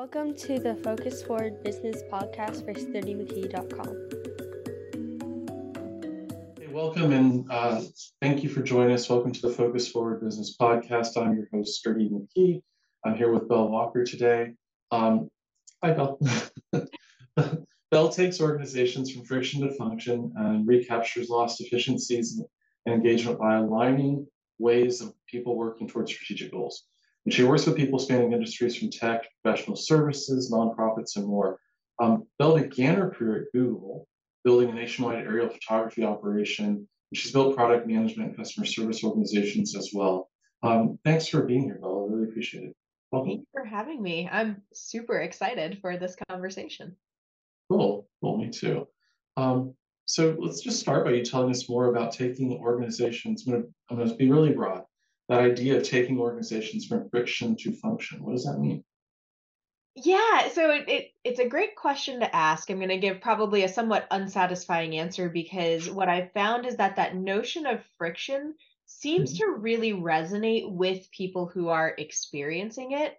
Welcome to the Focus Forward Business Podcast for SturdyMcKee.com. Hey, welcome and uh, thank you for joining us. Welcome to the Focus Forward Business Podcast. I'm your host, Sturdy McKee. I'm here with Belle Walker today. Um, hi, Belle. Belle takes organizations from friction to function and recaptures lost efficiencies and engagement by aligning ways of people working towards strategic goals. And she works with people spanning industries from tech, professional services, nonprofits, and more. Um, Belle began her career at Google, building a nationwide aerial photography operation. And she's built product management and customer service organizations as well. Um, thanks for being here, Belle. I really appreciate it. Welcome. Thank you for having me. I'm super excited for this conversation. Cool. Cool. Me too. Um, so let's just start by you telling us more about taking organizations. I'm going to, I'm going to be really broad that idea of taking organizations from friction to function. What does that mean? Yeah, so it, it it's a great question to ask. I'm going to give probably a somewhat unsatisfying answer because what I've found is that that notion of friction seems mm-hmm. to really resonate with people who are experiencing it.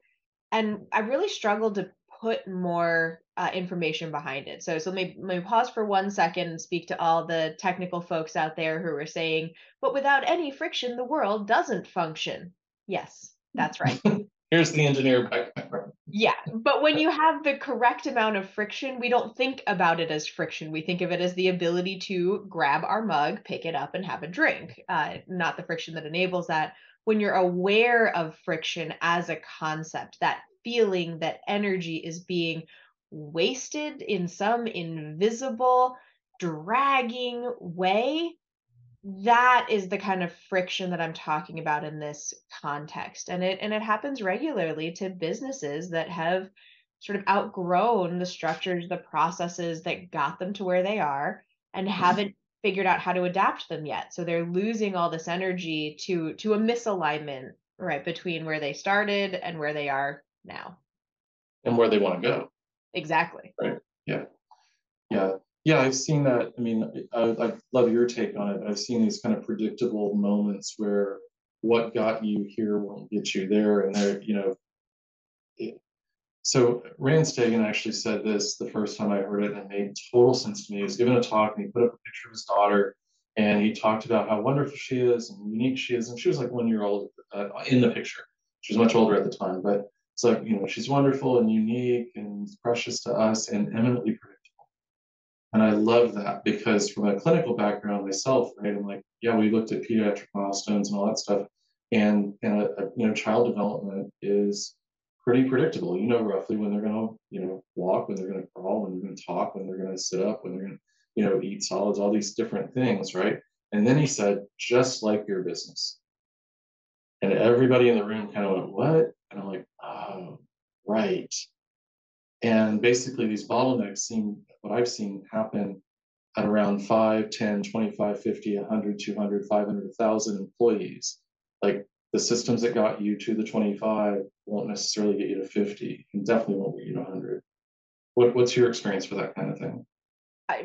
And I really struggled to put more uh, information behind it. So, so let me, let me pause for one second and speak to all the technical folks out there who are saying, but without any friction, the world doesn't function. Yes, that's right. Here's the engineer background. Yeah, but when you have the correct amount of friction, we don't think about it as friction. We think of it as the ability to grab our mug, pick it up, and have a drink, uh, not the friction that enables that. When you're aware of friction as a concept, that feeling that energy is being wasted in some invisible, dragging way, that is the kind of friction that I'm talking about in this context. And it and it happens regularly to businesses that have sort of outgrown the structures, the processes that got them to where they are and mm-hmm. haven't figured out how to adapt them yet. So they're losing all this energy to to a misalignment right between where they started and where they are now and where they want to go exactly right yeah yeah yeah i've seen that i mean I, I love your take on it i've seen these kind of predictable moments where what got you here won't get you there and there you know it, so Rand Stagen actually said this the first time I heard it, and it made total sense to me. He was giving a talk, and he put up a picture of his daughter, and he talked about how wonderful she is and unique she is. And she was like one year old uh, in the picture. She was much older at the time, but like, you know, she's wonderful and unique and precious to us and eminently predictable. And I love that because from a clinical background myself, right, I'm like, yeah, we looked at pediatric milestones and all that stuff. And, and a, a, you know, child development is pretty predictable. You know roughly when they're going to, you know, walk, when they're going to crawl, when they're going to talk, when they're going to sit up, when they're going to, you know, eat solids, all these different things, right? And then he said, just like your business. And everybody in the room kind of went, what? And I'm like, oh, right. And basically, these bottlenecks seem, what I've seen happen at around 5, 10, 25, 50, 100, 200, 500, 1,000 employees. Like the systems that got you to the 25 won't necessarily get you to 50 and definitely won't get you to 100. What, what's your experience for that kind of thing?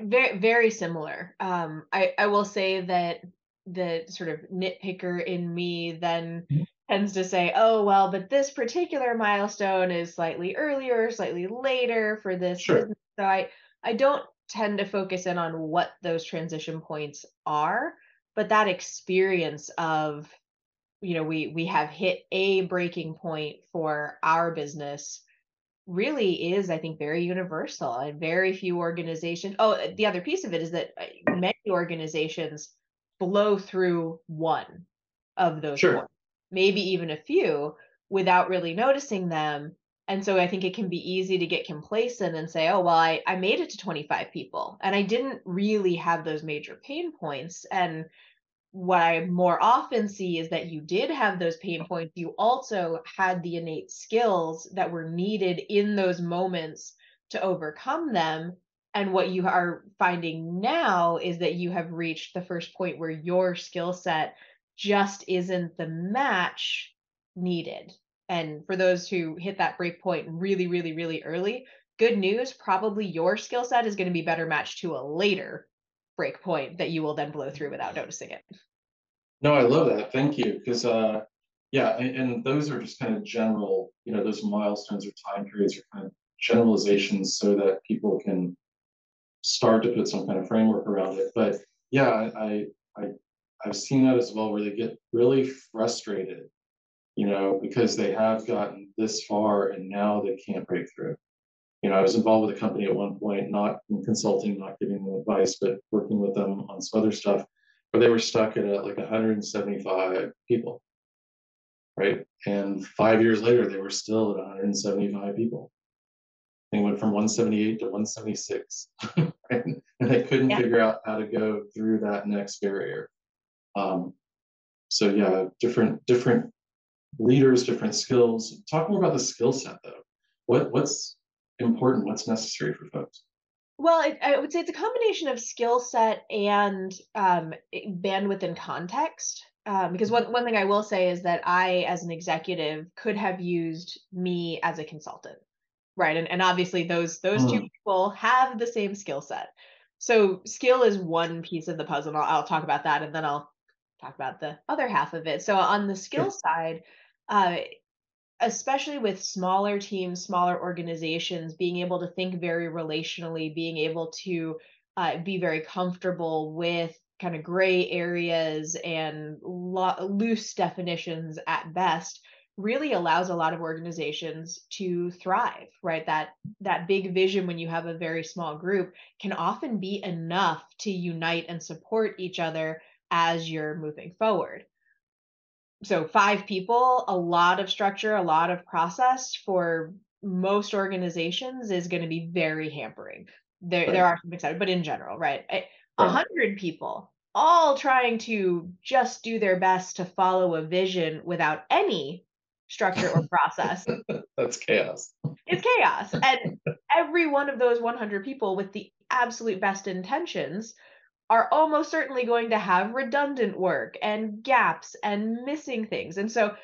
very very similar um i i will say that the sort of nitpicker in me then mm-hmm tends to say, oh, well, but this particular milestone is slightly earlier, slightly later for this. Sure. So I, I don't tend to focus in on what those transition points are, but that experience of, you know, we we have hit a breaking point for our business really is i think very universal and very few organizations oh the other piece of it is that uh, many organizations blow through one of those sure. points maybe even a few without really noticing them. And so I think it can be easy to get complacent and say, oh, well, I, I made it to 25 people and I didn't really have those major pain points. And what I more often see is that you did have those pain points. You also had the innate skills that were needed in those moments to overcome them. And what you are finding now is that you have reached the first point where your skill set just isn't the match needed. And for those who hit that break point really, really, really early, good news probably your skill set is going to be better matched to a later break point that you will then blow through without noticing it. No, I love that. Thank you. Because uh, yeah, and, and those are just kind of general, you know, those milestones or time periods are kind of generalizations so that people can start to put some kind of framework around it. But yeah, I, I, I've seen that as well, where they get really frustrated, you know, because they have gotten this far and now they can't break through. You know, I was involved with a company at one point, not in consulting, not giving them advice, but working with them on some other stuff, where they were stuck at a, like 175 people, right? And five years later, they were still at 175 people. They went from 178 to 176, right? and they couldn't yeah. figure out how to go through that next barrier. Um, so yeah, different different leaders, different skills. Talk more about the skill set though. What what's important? What's necessary for folks? Well, it, I would say it's a combination of skill set and um, bandwidth and context. Um, because one, one thing I will say is that I, as an executive, could have used me as a consultant, right? And, and obviously, those those mm. two people have the same skill set. So skill is one piece of the puzzle. And I'll, I'll talk about that, and then I'll talk about the other half of it. So on the skill sure. side, uh, especially with smaller teams, smaller organizations, being able to think very relationally, being able to uh, be very comfortable with kind of gray areas and lo- loose definitions at best really allows a lot of organizations to thrive right that that big vision when you have a very small group can often be enough to unite and support each other as you're moving forward. So five people a lot of structure a lot of process for most organizations is going to be very hampering. There right. there are some excited but in general right? A hundred people all trying to just do their best to follow a vision without any structure or process. That's chaos. It's chaos. And every one of those 100 people with the absolute best intentions are almost certainly going to have redundant work and gaps and missing things. And so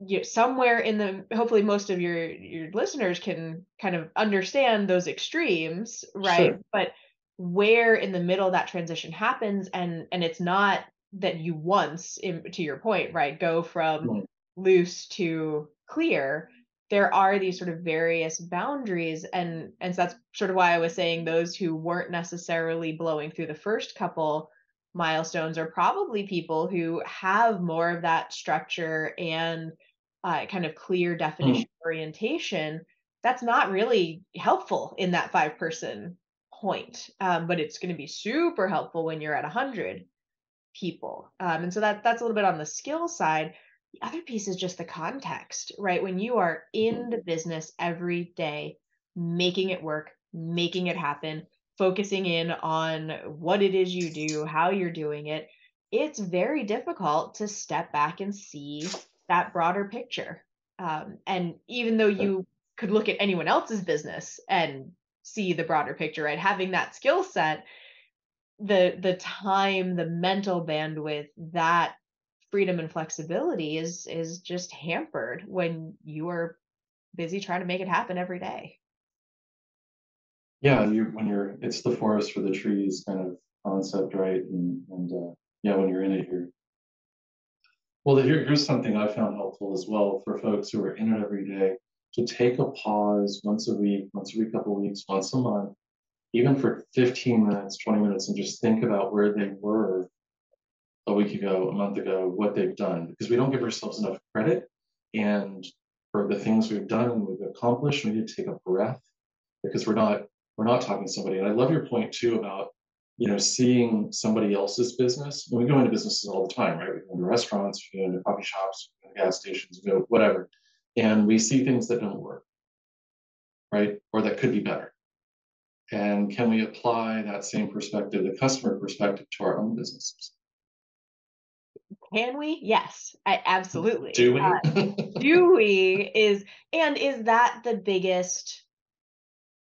you, somewhere in the hopefully most of your your listeners can kind of understand those extremes, right? Sure. But where in the middle that transition happens and and it's not that you once in, to your point, right, go from right. loose to clear there are these sort of various boundaries and and so that's sort of why i was saying those who weren't necessarily blowing through the first couple milestones are probably people who have more of that structure and uh, kind of clear definition mm. orientation that's not really helpful in that five person point um, but it's going to be super helpful when you're at 100 people um, and so that that's a little bit on the skill side the other piece is just the context, right? When you are in the business every day, making it work, making it happen, focusing in on what it is you do, how you're doing it, it's very difficult to step back and see that broader picture. Um, and even though you could look at anyone else's business and see the broader picture, right? Having that skill set, the the time, the mental bandwidth, that freedom and flexibility is is just hampered when you are busy trying to make it happen every day. Yeah you when you're it's the forest for the trees kind of concept right? And and uh, yeah when you're in it you're well here, here's something i found helpful as well for folks who are in it every day to take a pause once a week once every couple of weeks once a month even for 15 minutes 20 minutes and just think about where they were a week ago, a month ago, what they've done, because we don't give ourselves enough credit. And for the things we've done and we've accomplished, we need to take a breath because we're not we're not talking to somebody. And I love your point too about you know seeing somebody else's business. When we go into businesses all the time, right? We go into restaurants, we go into coffee shops, we go into gas stations, we go whatever, and we see things that don't work, right? Or that could be better. And can we apply that same perspective, the customer perspective, to our own businesses? Can we? Yes, I, absolutely. Do we? Uh, do we is and is that the biggest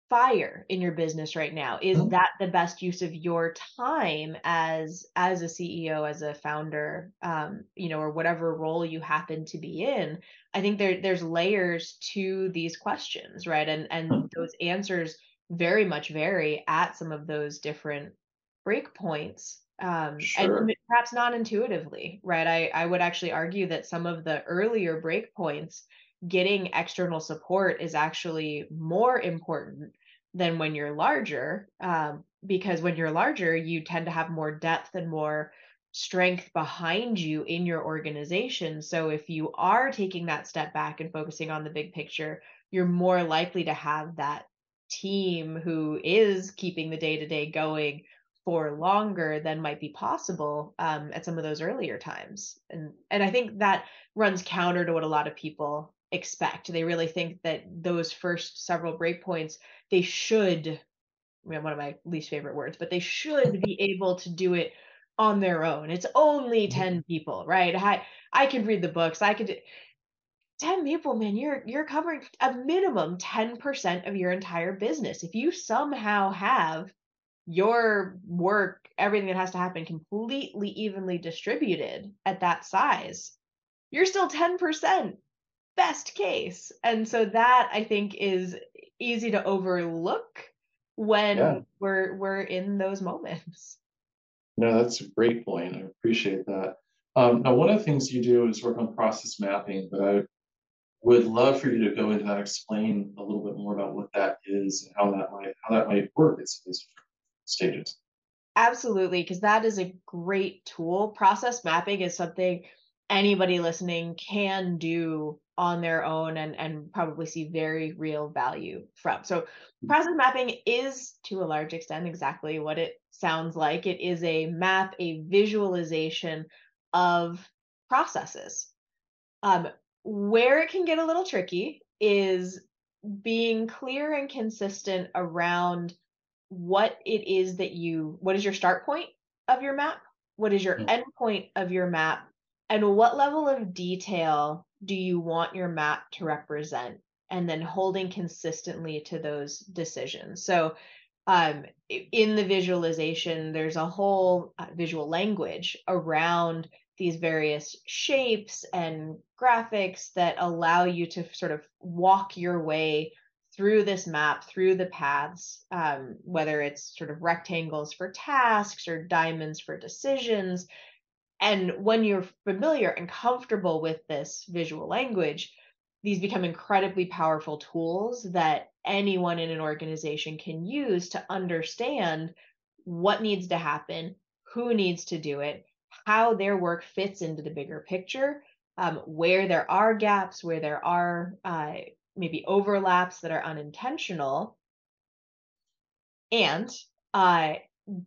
fire in your business right now? Is mm-hmm. that the best use of your time as as a CEO, as a founder, um, you know, or whatever role you happen to be in? I think there there's layers to these questions, right? And and mm-hmm. those answers very much vary at some of those different breakpoints um, Sure. and perhaps non intuitively, right? I, I would actually argue that some of the earlier breakpoints, getting external support is actually more important than when you're larger, um, because when you're larger, you tend to have more depth and more strength behind you in your organization. So if you are taking that step back and focusing on the big picture, you're more likely to have that team who is keeping the day to day going for longer than might be possible um, at some of those earlier times. And and I think that runs counter to what a lot of people expect. They really think that those first several breakpoints they should, I mean, one of my least favorite words, but they should be able to do it on their own. It's only Mhm. 10 people, right? I I can read the books. I could 10 people, man, you're you're covering a minimum 10% of your entire business. If you somehow have your work, everything that has to happen completely evenly distributed at that size, you're still 10% best case. And so that I think is easy to overlook Yeah. when we're we're in those moments. No, that's a great point. I appreciate that. Um, now, one of the things you do is work on process mapping, but I would love for you to go into that, explain a little bit more about what that is and how that might how that might work at these stages. Absolutely, because that is a great tool. Process mapping is something anybody listening can do on their own and, and probably see very real value from. So, process mapping is to a large extent exactly what it sounds like. It is a map, a visualization of processes. Um, where it can get a little tricky is being clear and consistent around what it is that you what is your start point of your map? What is your Mm, end point of your map? And what level of detail do you want your map to represent? And then holding consistently to those decisions. So um, in the visualization there's a whole uh, visual language around these various shapes and graphics that allow you to sort of walk your way through this map, through the paths, um, whether it's sort of rectangles for tasks or diamonds for decisions. And when you're familiar and comfortable with this visual language, these become incredibly powerful tools that anyone in an organization can use to understand what needs to happen, who needs to do it, how their work fits into the bigger picture, um, where there are gaps, where there are uh, maybe overlaps that are unintentional, and uh,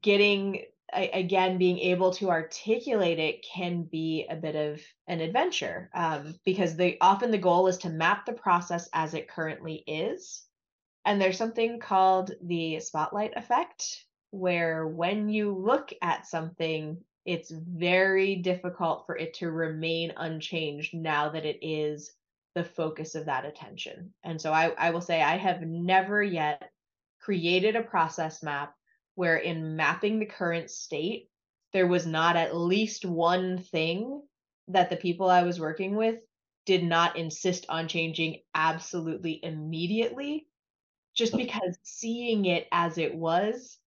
getting a- again being able to articulate it can be a bit of an adventure um, because the often the goal is to map the process as it currently is. And there's something called the spotlight effect, where when you look at something, it's very difficult for it to remain unchanged now that it is the focus of that attention. And so I, I will say I have never yet created a process map where in mapping the current state, there was not at least one thing that the people I was working with did not insist on changing absolutely immediately just because seeing it as it was,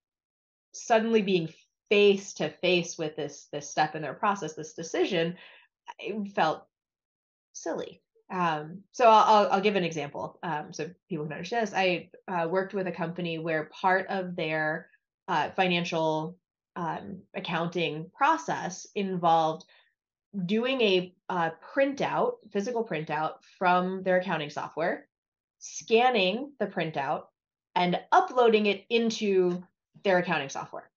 suddenly being face to face with this this step in their process, this decision, it felt silly. Um, so I'll, I'll I'll give an example um, so people can understand this. I uh, worked with a company where part of their uh, financial um, accounting process involved doing a uh, printout, physical printout from their accounting software, scanning the printout, and uploading it into their accounting software.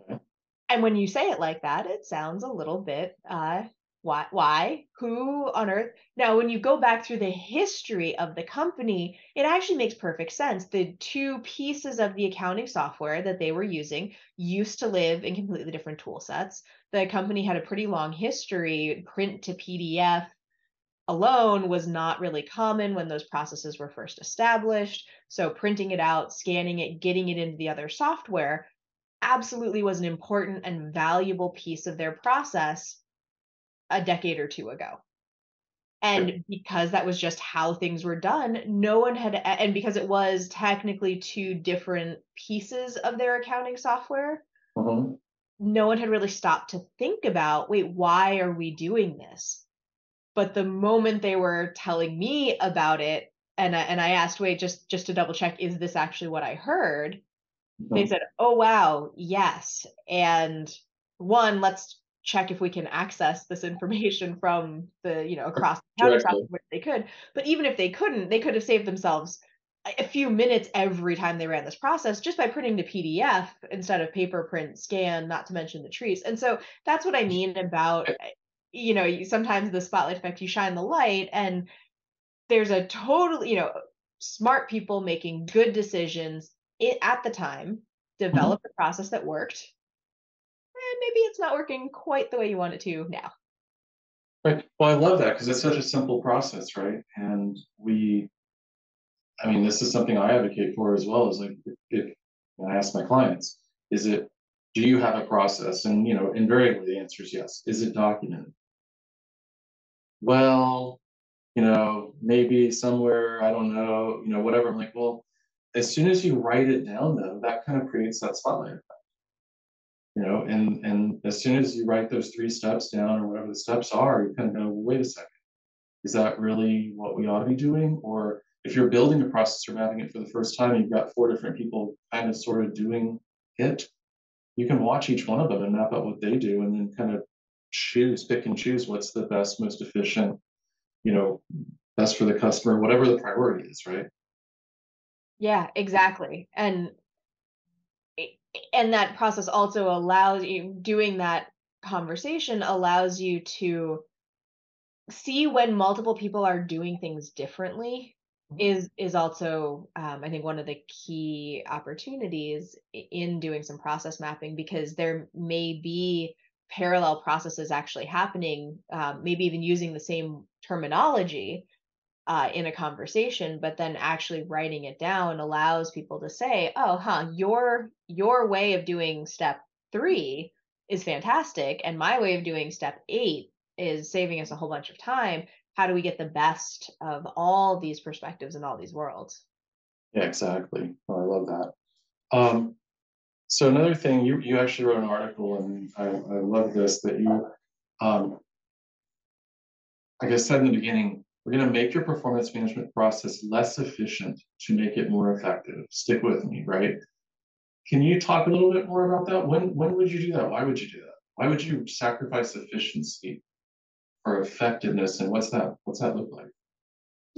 Okay. And when you say it like that, it sounds a little bit uh why why who on earth? Now when you go back through the history of the company it actually makes perfect sense. The two pieces of the accounting software that they were using used to live in completely different tool sets. The company had a pretty long history. Print to pdf alone was not really common when those processes were first established. So, printing it out, scanning it, getting it into the other software absolutely was an important and valuable piece of their process a decade or two ago. and because that was just how things were done no one had and because it was technically two different pieces of their accounting software Mm-hmm. no one had really stopped to think about wait why are we doing this but the moment they were telling me about it and I, and I asked wait just just to double check is this actually what i heard they Mhm. said oh wow yes and one let's check if we can access this information from the you know across the software if they could. But even if they couldn't they could have saved themselves a few minutes every time they ran this process just by printing the pdf instead of paper print scan not to mention the trees. And so that's what i mean about uh, you know sometimes the spotlight effect you shine the light and there's a totally you know smart people making good decisions at the time develop a process that worked maybe it's not working quite the way you want it to now Right. Well, I love that because it's such a simple process, right? And we, I mean, this is something I advocate for as well. Is like, if, if I ask my clients, is it, do you have a process? And you know, invariably the answer is yes. Is it documented? Well, you know, maybe somewhere, I don't know, you know, whatever. I'm like, well, as soon as you write it down, though, that kind of creates that spotlight effect. You know, and and as soon as you write those three steps down or whatever the steps are, you kind of go, wait a second, is that really what we ought to be doing? Or if you're building a process or mapping it for the first time, you've got four different people kind of sort of doing it. You can watch each one of them and map out what they do and then kind of choose, pick and choose what's the best, most efficient, you know, best for the customer, whatever the priority is, right? yeah exactly and and that process also allows you doing that conversation allows you to see when multiple people are doing things differently Mhm. is is also um, i think one of the key opportunities in doing some process mapping because there may be parallel processes actually happening um, maybe even using the same terminology uh, in a conversation but then actually writing it down allows people to say oh huh your your way of doing step three is fantastic and my way of doing step eight is saving us a whole bunch of time how do we get the best of all these perspectives and all these worlds Yeah, exactly. Oh, I love that. Um, so another thing, you you actually wrote an article, and I, I love this that you, um, like I said in the beginning, we're going to make your performance management process less efficient to make it more effective. Stick with me, right? Can you talk a little bit more about that? When when would you do that? Why would you do that? Why would you sacrifice efficiency for effectiveness? And what's that? What's that look like?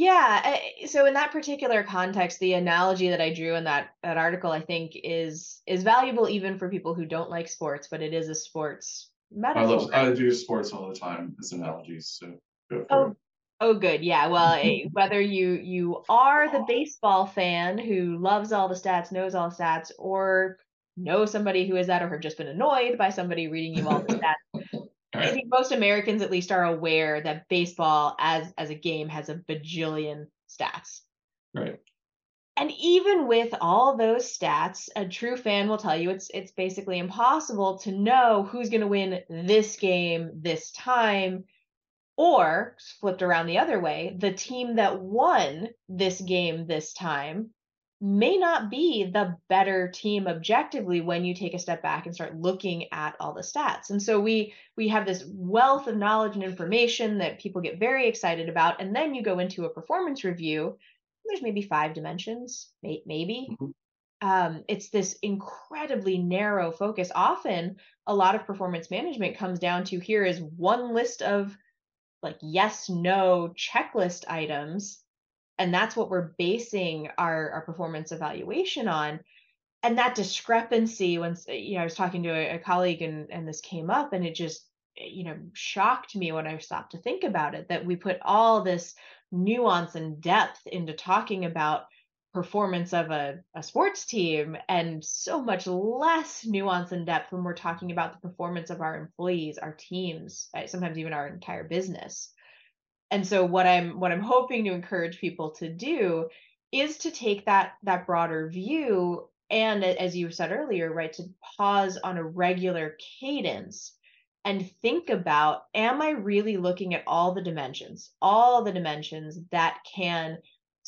yeah so in that particular context the analogy that i drew in that that article i think is is valuable even for people who don't like sports but it is a sports metaphor. I love I do sports all the time as analogies. So go for Oh, it. Oh, good. Yeah. Well, eh, whether you you are the baseball fan who loves all the stats, knows all the stats, or know somebody who is that, or have just been annoyed by somebody reading you all the stats, I think most Americans at least are aware that baseball as as a game has a bajillion stats. Right. And even with all those stats, a true fan will tell you it's it's basically impossible to know who's going to win this game this time or flipped around the other way, the team that won this game this time may not be the better team objectively when you take a step back and start looking at all the stats. And so we we have this wealth of knowledge and information that people get very excited about and then you go into a performance review there's maybe five dimensions may- maybe Mhm. um, it's this incredibly narrow focus often a lot of performance management comes down to here is one list of like yes no checklist items and that's what we're basing our our performance evaluation on and that discrepancy when you know i was talking to a, a colleague and and this came up and it just eh, you know shocked me when i stopped to think about it that we put all this nuance and depth into talking about performance of a, a sports team and so much less nuance and depth when we're talking about the performance of our employees our teams uh, sometimes even our entire business. And so what i'm what i'm hoping to encourage people to do is to take that that broader view and as you said earlier right to pause on a regular cadence and think about am I really looking at all the dimensions, all the dimensions that can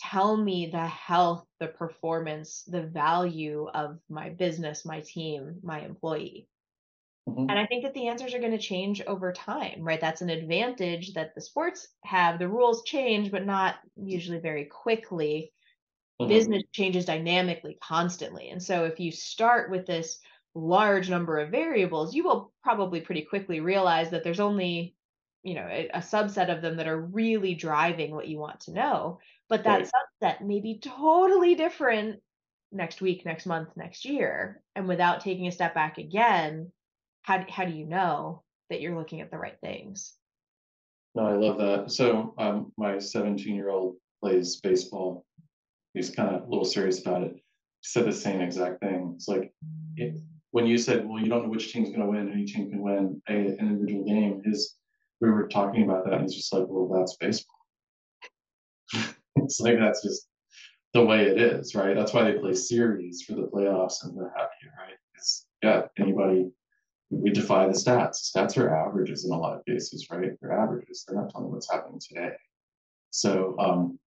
tell me the health, the performance, the value of my business, my team, my employee? Mhm. And I think that the answers are going to change over time, right? That's an advantage that the sports have. The rules change, but not usually very quickly. Mhm. Business changes dynamically, constantly. And so if you start with this large number of variables, you will probably pretty quickly realize that there's only, you know, a, a subset of them that are really driving what you want to know. But that Right. subset may be totally different next week, next month, next year. And without taking a step back again, how how do you know that you're looking at the right things? No, I love that. So, um, my 17 year old plays baseball. He's kind of a little serious about it. He said the same exact thing. It's like it, when you said, "Well, you don't know which team's going to win. Any team can win a, an individual game." His we were talking about that, and he's just like, "Well, that's baseball." it's like that's just the way it is, right? That's why they play series for the playoffs and what have you, right? It's yeah, anybody we defy the stats. Stats are averages in a lot of cases, right? They're averages. They're not telling what's happening today. So um,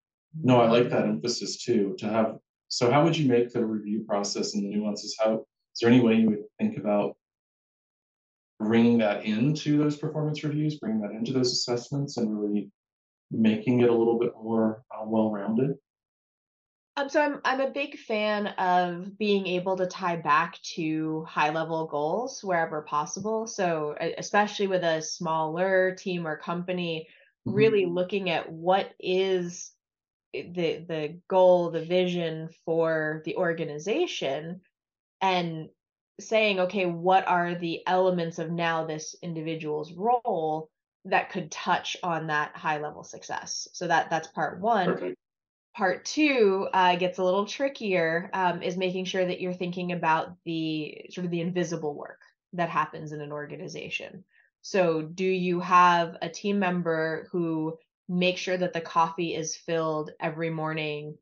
no, I like that emphasis too. To have so, how would you make the review process and the nuances? How is there any way you would think about bringing that into those performance reviews, bringing that into those assessments, and really making it a little bit more uh, well-rounded? Um, so I'm I'm a big fan of being able to tie back to high level goals wherever possible. So especially with a smaller team or company, Mhm. really looking at what is the the goal, the vision for the organization and saying, okay, what are the elements of now this individual's role that could touch on that high level success? So that that's part one Perfect. part two uh, gets a little trickier um, is making sure that you're thinking about the sort of the invisible work that happens in an organization so do you have a team member who makes sure that the coffee is filled every morning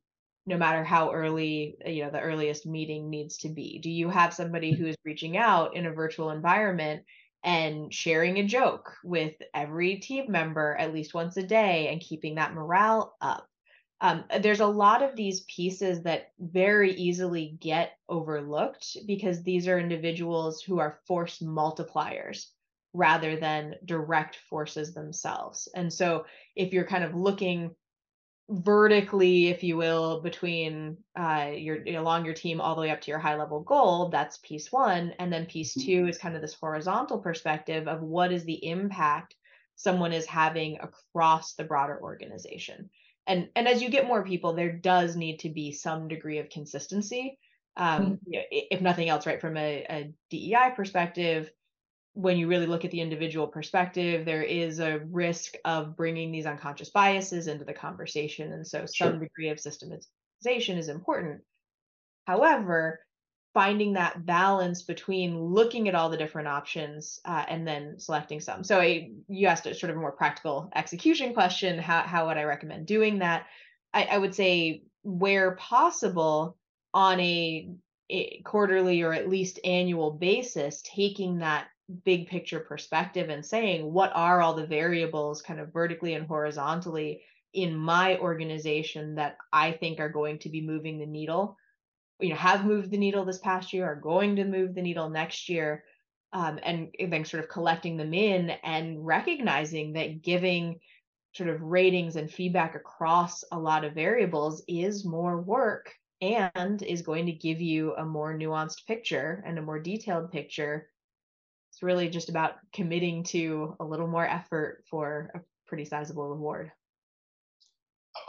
no matter how early uh, you know the earliest meeting needs to be do you have somebody who is reaching out in a virtual environment and sharing a joke with every team member at least once a day and keeping that morale up um, there's a lot of these pieces that very easily get overlooked because these are individuals who are force multipliers rather than direct forces themselves. And so if you're kind of looking vertically, if you will, between uh, your along your team all the way up to your high level goal, that's piece one. And then piece two is kind of this horizontal perspective of what is the impact someone is having across the broader organization and and as you get more people there does need to be some degree of consistency um Mhm. you know, if nothing else right from a, a dei perspective when you really look at the individual perspective there is a risk of bringing these unconscious biases into the conversation and so some Sure. degree of systematization is important however finding that balance between looking at all the different options uh, and then selecting some. So I, you asked a sort of more practical execution question. How how would I recommend doing that? I, I would say where possible on a quarterly or at least annual basis, taking that big picture perspective and saying what are all the variables kind of vertically and horizontally in my organization that I think are going to be moving the needle? You know have moved the needle this past year are going to move the needle next year um, and, and then sort of collecting them in and recognizing that giving sort of ratings and feedback across a lot of variables is more work and is going to give you a more nuanced picture and a more detailed picture really just about committing to a little more effort for a pretty sizable reward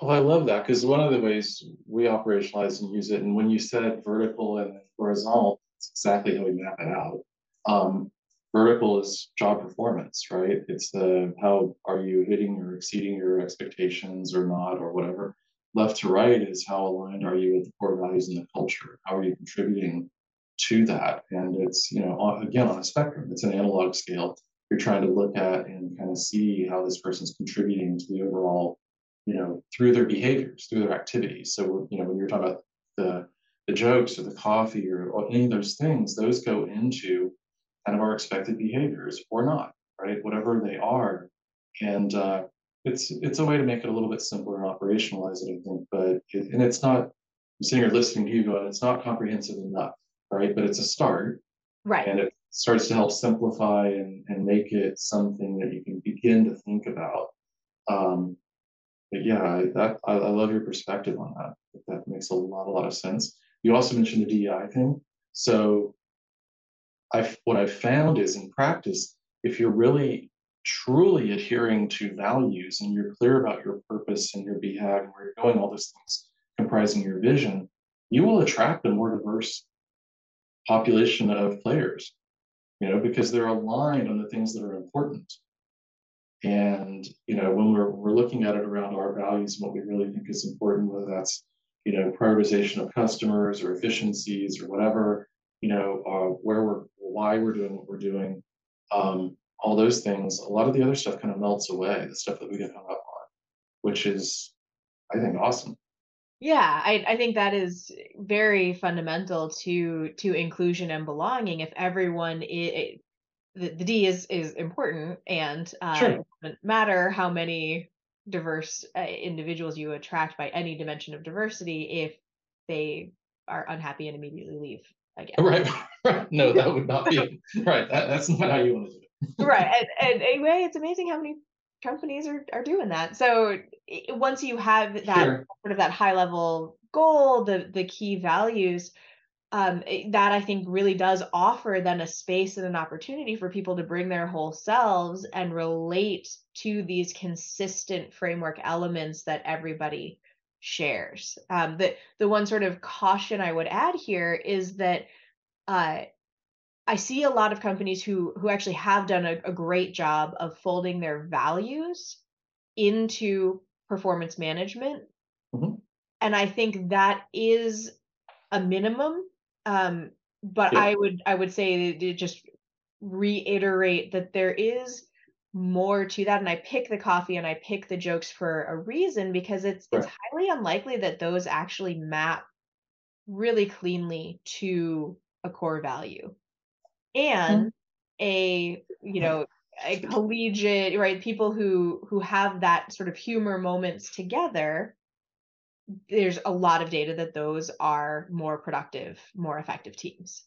Well, I love that because one of the ways we operationalize and use it, and when you said vertical and horizontal, it's exactly how we map it out. Um, vertical is job performance, right? It's the how are you hitting or exceeding your expectations or not, or whatever. Left to right is how aligned are you with the core values and the culture? How are you contributing to that? And it's, you know, again, on a spectrum, it's an analog scale. You're trying to look at and kind of see how this person's contributing to the overall you know, through their behaviors, through their activities. So, you know, when you're talking about the the jokes or the coffee or, or any of those things, those go into kind of our expected behaviors or not. right? Whatever they are. And uh, it's it's a way to make it a little bit simpler and operationalize it, I think. But it, and it's not. I'm sitting here listening to you going, it's not comprehensive enough, right? But it's a start, right? And it starts to help simplify and, and make it something that you can begin to think about. Um, but yeah, I, that I, I love your perspective on that. That makes a lot, a lot of sense. You also mentioned the DEI thing. So I what I've found is in practice, if you're really truly adhering to values and you're clear about your purpose and your behavior and where you're going, all those things comprising your vision, you will attract a more diverse population of players, you know, because they're aligned on the things that are important. And, you know, when we're, we're looking at it around our values and what we really think is important, whether that's, you know, prioritization of customers or efficiencies or whatever, you know, uh, where we're, why we're doing what we're doing, um, all those things, a lot of the other stuff kind of melts away, the stuff that we get hung up on, which is, I think, awesome. Yeah, I, I think that is very fundamental to to inclusion and belonging. If everyone is, the, the D is is important, and uh, Sure. it doesn't matter how many diverse uh, individuals you attract by any dimension of diversity if they are unhappy and immediately leave again. Right, right. No, that would not be right. That, that's not how you want to do it. right and, and anyway it's amazing how many companies are, are doing that so once you have that Sure. sort of that high level goal the the key values um, that i think really does offer then a space and an opportunity for people to bring their whole selves and relate to these consistent framework elements that everybody shares um, the the one sort of caution i would add here is that uh, I see a lot of companies who who actually have done a, a great job of folding their values into performance management, Mhm. and I think that is a minimum. Um, but Yeah. I would I would say to just reiterate that there is more to that, and I pick the coffee and I pick the jokes for a reason because it's it's highly unlikely that those actually map really cleanly to a core value Mm-hmm. and a you know a collegiate right people who who have that sort of humor moments together there's a lot of data that those are more productive more effective teams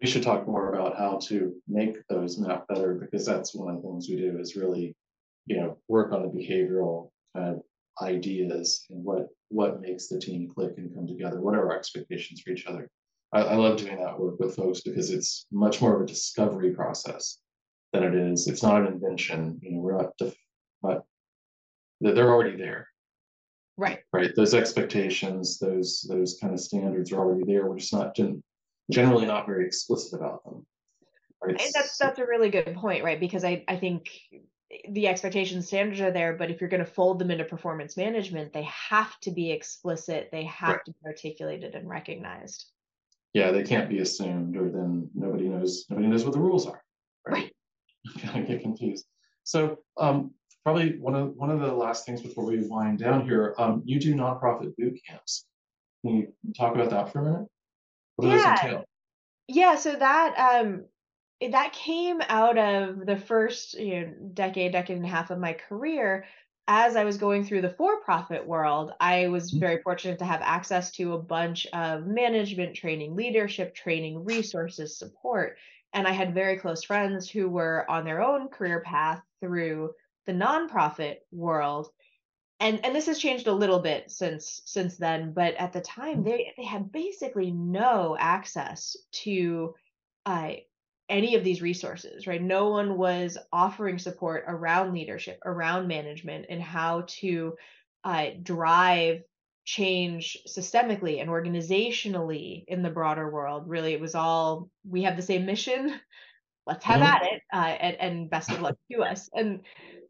We should talk more about how to make those map better because that's one of the things we do is really, you know, work on the behavioral kind of ideas and what what makes the team click and come together. What are our expectations for each other? I, I love doing that work with folks because it's much more of a discovery process than it is. It's not an invention. You know, we're not, def- but they're they're already there. right right? Those expectations, those those kind of standards are already there. We're just not gen- generally not very explicit about them. Right? and that's that's a really good point right because i i think the expectation standards are there but if you're going to fold them into performance management they have to be explicit they have Right. to be articulated and recognized yeah, they can't be assumed, or then nobody knows nobody knows what the rules are. Right? kind of get confused. So um, probably one of one of the last things before we wind down here, um, you do nonprofit boot camps. Can you talk about that for a minute? What do Yeah. those entail? Yeah, so that um that came out of the first you know, decade, decade and a half of my career. As I was going through the for-profit world, I was Mhm. very fortunate to have access to a bunch of management training, leadership training, resources, support. And I had very close friends who were on their own career path through the nonprofit world and and this has changed a little bit since since then but at the time they they had basically no access to uh, any of these resources right? No one was offering support around leadership around management and how to uh, drive change systemically and organizationally in the broader world. Really it was all we have the same mission. Let's have at it uh, and, and best of luck to us. And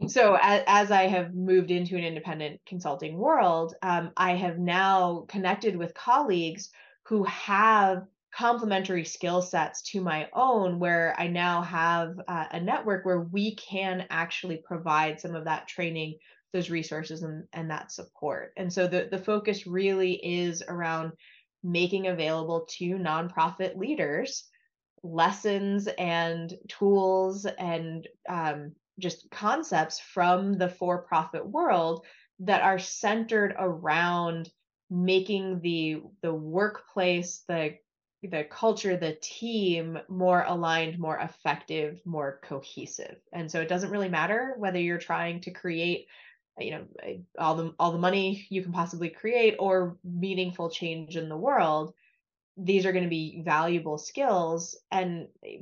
so as, as i have moved into an independent consulting world um, i have now connected with colleagues who have complementary skill sets to my own where i now have uh, a network where we can actually provide some of that training those resources and, and that support. And so the, the focus really is around making available to nonprofit leaders lessons and tools and um, just concepts from the for profit world that are centered around making the the workplace the the culture the team more aligned more effective more cohesive. And so it doesn't really matter whether you're trying to create you know all the all the money you can possibly create or meaningful change in the world these are going to be valuable skills. And eh,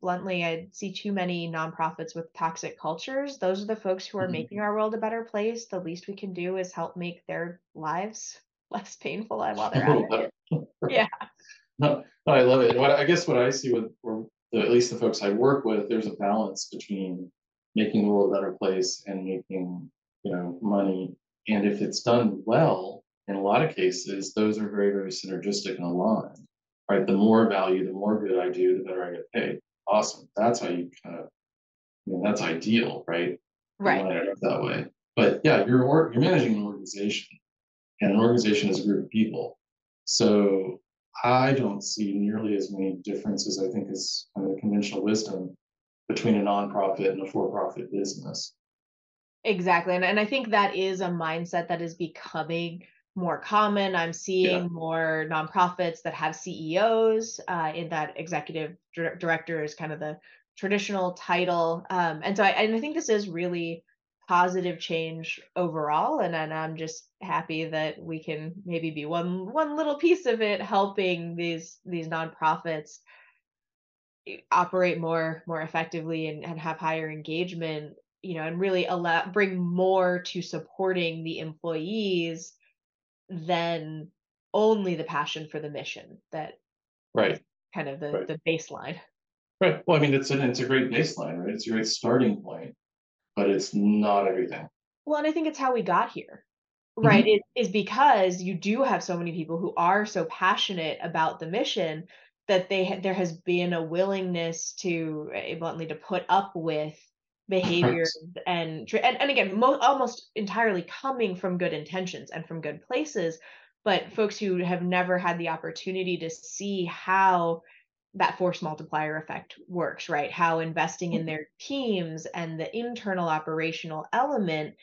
bluntly i see too many nonprofits with toxic cultures. Those are the folks who are mm-hmm. making our world a better place. The least we can do is help make their lives less painful while they're at it. Yeah no, no, i love it what i guess what i see with or at least the folks i work with there's a balance between making the world a better place and making you know money and if it's done well in a lot of cases, those are very, very synergistic and aligned. Right. The more value, the more good I do, the better I get paid. Awesome. That's how you kind of I mean, that's ideal, right? Right. Line it up that way. But yeah, you're you're managing an organization, and an organization is a group of people. So I don't see nearly as many differences, I think, as kind of the conventional wisdom between a nonprofit and a for-profit business. Exactly. And, and I think that is a mindset that is becoming more common. I'm seeing yeah. more nonprofits that have CEOs uh, in that executive director is kind of the traditional title. Um, and so I, and I think this is really positive change overall. And, and I'm just happy that we can maybe be one one little piece of it helping these these nonprofits operate more more effectively and, and have higher engagement you know and really allow bring more to supporting the employees than only the passion for the mission that right kind of the right. the baseline right well i mean it's an it's a great baseline right it's a great starting point but it's not everything. Well and i think it's how we got here right? Mm-hmm. it is because you do have so many people who are so passionate about the mission that they there has been a willingness to eh, bluntly to put up with behaviors and, and and again mo- almost entirely coming from good intentions and from good places but folks who have never had the opportunity to see how that force multiplier effect works right? How investing in their teams and the internal operational element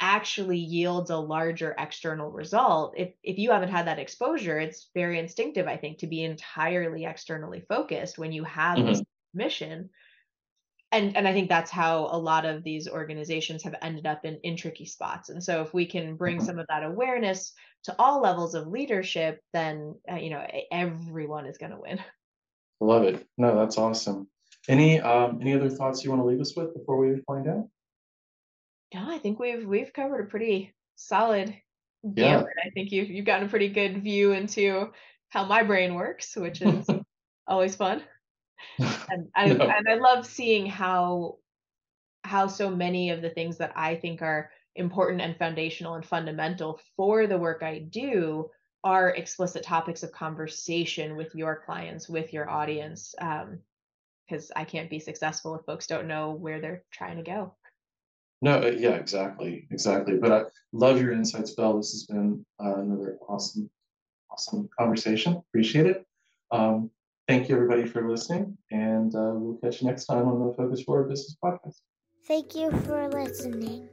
actually yields a larger external result. If if you haven't had that exposure it's very instinctive i think to be entirely externally focused when you have mm-hmm. this mission. And and i think that's how a lot of these organizations have ended up in, in tricky spots. And so if we can bring mm-hmm. some of that awareness to all levels of leadership then uh, you know everyone is going to win love it. No that's awesome. Any um any other thoughts you want to leave us with before we find out? Yeah i think we've we've covered a pretty solid yeah. i think you've you've gotten a pretty good view into how my brain works which is always fun. And I no. and I love seeing how how so many of the things that I think are important and foundational and fundamental for the work I do are explicit topics of conversation with your clients, with your audience. because um, I can't be successful if folks don't know where they're trying to go. No, uh, yeah, exactly, exactly. But I love your insights, Belle. This has been uh, another awesome, awesome conversation. Appreciate it. Um, thank you everybody for listening, and uh, we'll catch you next time on the Focus Forward Business Podcast. Thank you for listening.